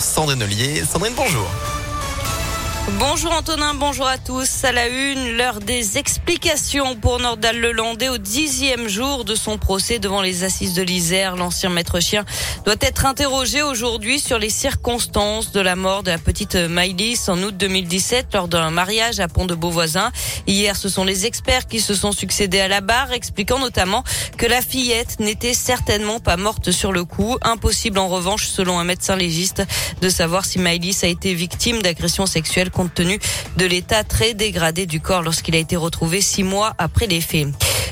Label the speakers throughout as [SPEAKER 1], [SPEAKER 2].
[SPEAKER 1] Sandrine Ollier. Sandrine, bonjour.
[SPEAKER 2] Bonjour Antonin, bonjour à tous. À la une, l'heure des explications pour Nordal Lelandais au dixième jour de son procès devant les assises de l'Isère. L'ancien maître chien doit être interrogé aujourd'hui sur les circonstances de la mort de la petite Maïlis en août 2017 lors d'un mariage à Pont de Beauvoisin. Hier, ce sont les experts qui se sont succédés à la barre, expliquant notamment que la fillette n'était certainement pas morte sur le coup. Impossible en revanche, selon un médecin légiste, de savoir si Maïlis a été victime d'agression sexuelle compte tenu de l'état très dégradé du corps lorsqu'il a été retrouvé six mois après les faits.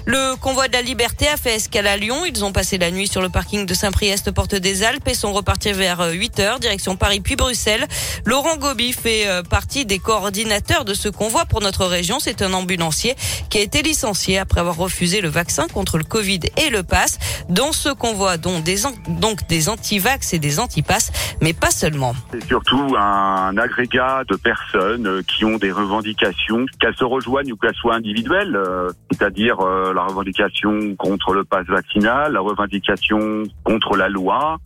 [SPEAKER 2] Le convoi de la liberté a fait escale à Lyon. Ils ont passé la nuit sur le parking de Saint-Priest, porte des Alpes, et sont repartis vers 8 heures, direction Paris puis Bruxelles. Laurent Gobi fait euh, partie des coordinateurs de ce convoi pour notre région. C'est un ambulancier qui a été licencié après avoir refusé le vaccin contre le Covid et le pass. Dans ce convoi, dont des, donc des anti-vax et des anti-pass, mais pas seulement.
[SPEAKER 3] C'est surtout un agrégat de personnes euh, qui ont des revendications, qu'elles se rejoignent ou qu'elles soient individuelles, euh, la revendication contre le pass vaccinal, la revendication contre la loi,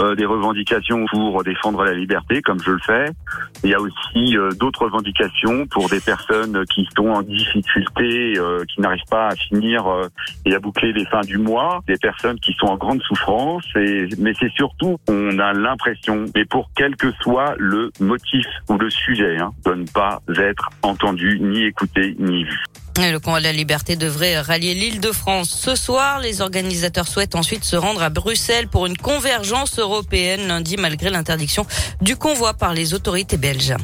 [SPEAKER 3] euh, des revendications pour défendre la liberté, comme je le fais. Il y a aussi euh, d'autres revendications pour des personnes qui sont en difficulté, euh, qui n'arrivent pas à finir et à boucler les fins du mois, des personnes qui sont en grande souffrance. Et, mais c'est surtout, on a l'impression, mais pour quel que soit le motif ou le sujet, hein, de ne pas être entendu, ni écouté, ni vu.
[SPEAKER 2] Le convoi de la liberté devrait rallier l'île de France ce soir. Les organisateurs souhaitent ensuite se rendre à Bruxelles pour une convergence européenne lundi malgré l'interdiction du convoi par les autorités belges.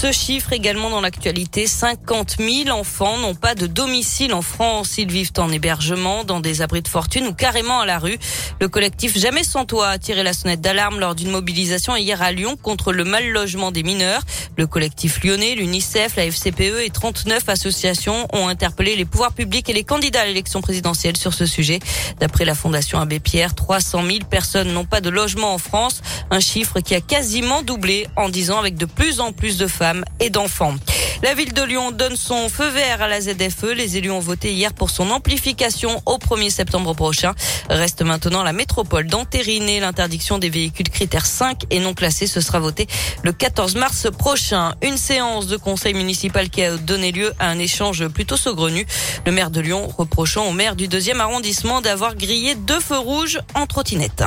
[SPEAKER 2] Ce chiffre également dans l'actualité, 50 000 enfants n'ont pas de domicile en France. Ils vivent en hébergement, dans des abris de fortune ou carrément à la rue. Le collectif Jamais sans toit a tiré la sonnette d'alarme lors d'une mobilisation hier à Lyon contre le mal logement des mineurs. Le collectif lyonnais, l'UNICEF, la FCPE et 39 associations ont interpellé les pouvoirs publics et les candidats à l'élection présidentielle sur ce sujet. D'après la Fondation Abbé Pierre, 300 000 personnes n'ont pas de logement en France, un chiffre qui a quasiment doublé en 10 ans avec de plus en plus de femmes et d'enfants. La ville de Lyon donne son feu vert à la ZFE. Les élus ont voté hier pour son amplification au 1er septembre prochain. Reste maintenant la métropole d'entériner l'interdiction des véhicules critères 5 et non classés. Ce sera voté le 14 mars prochain. Une séance de conseil municipal qui a donné lieu à un échange plutôt saugrenu. Le maire de Lyon reprochant au maire du deuxième arrondissement d'avoir grillé deux feux rouges en trottinette.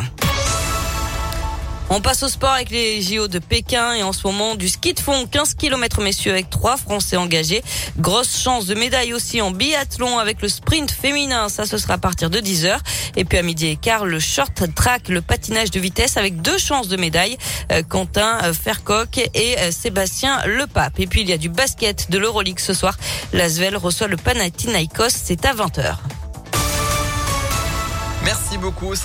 [SPEAKER 2] On passe au sport avec les JO de Pékin et en ce moment du ski de fond 15 km messieurs avec trois Français engagés. Grosse chance de médaille aussi en biathlon avec le sprint féminin. Ça, ce sera à partir de 10 heures. Et puis à midi et quart, le short track, le patinage de vitesse avec deux chances de médaille. Euh, Quentin euh, Fercoq et euh, Sébastien Lepape. Et puis il y a du basket de l'Euroleague ce soir. L'Asvel reçoit le Panathinaikos. C'est à 20h.
[SPEAKER 1] Merci beaucoup.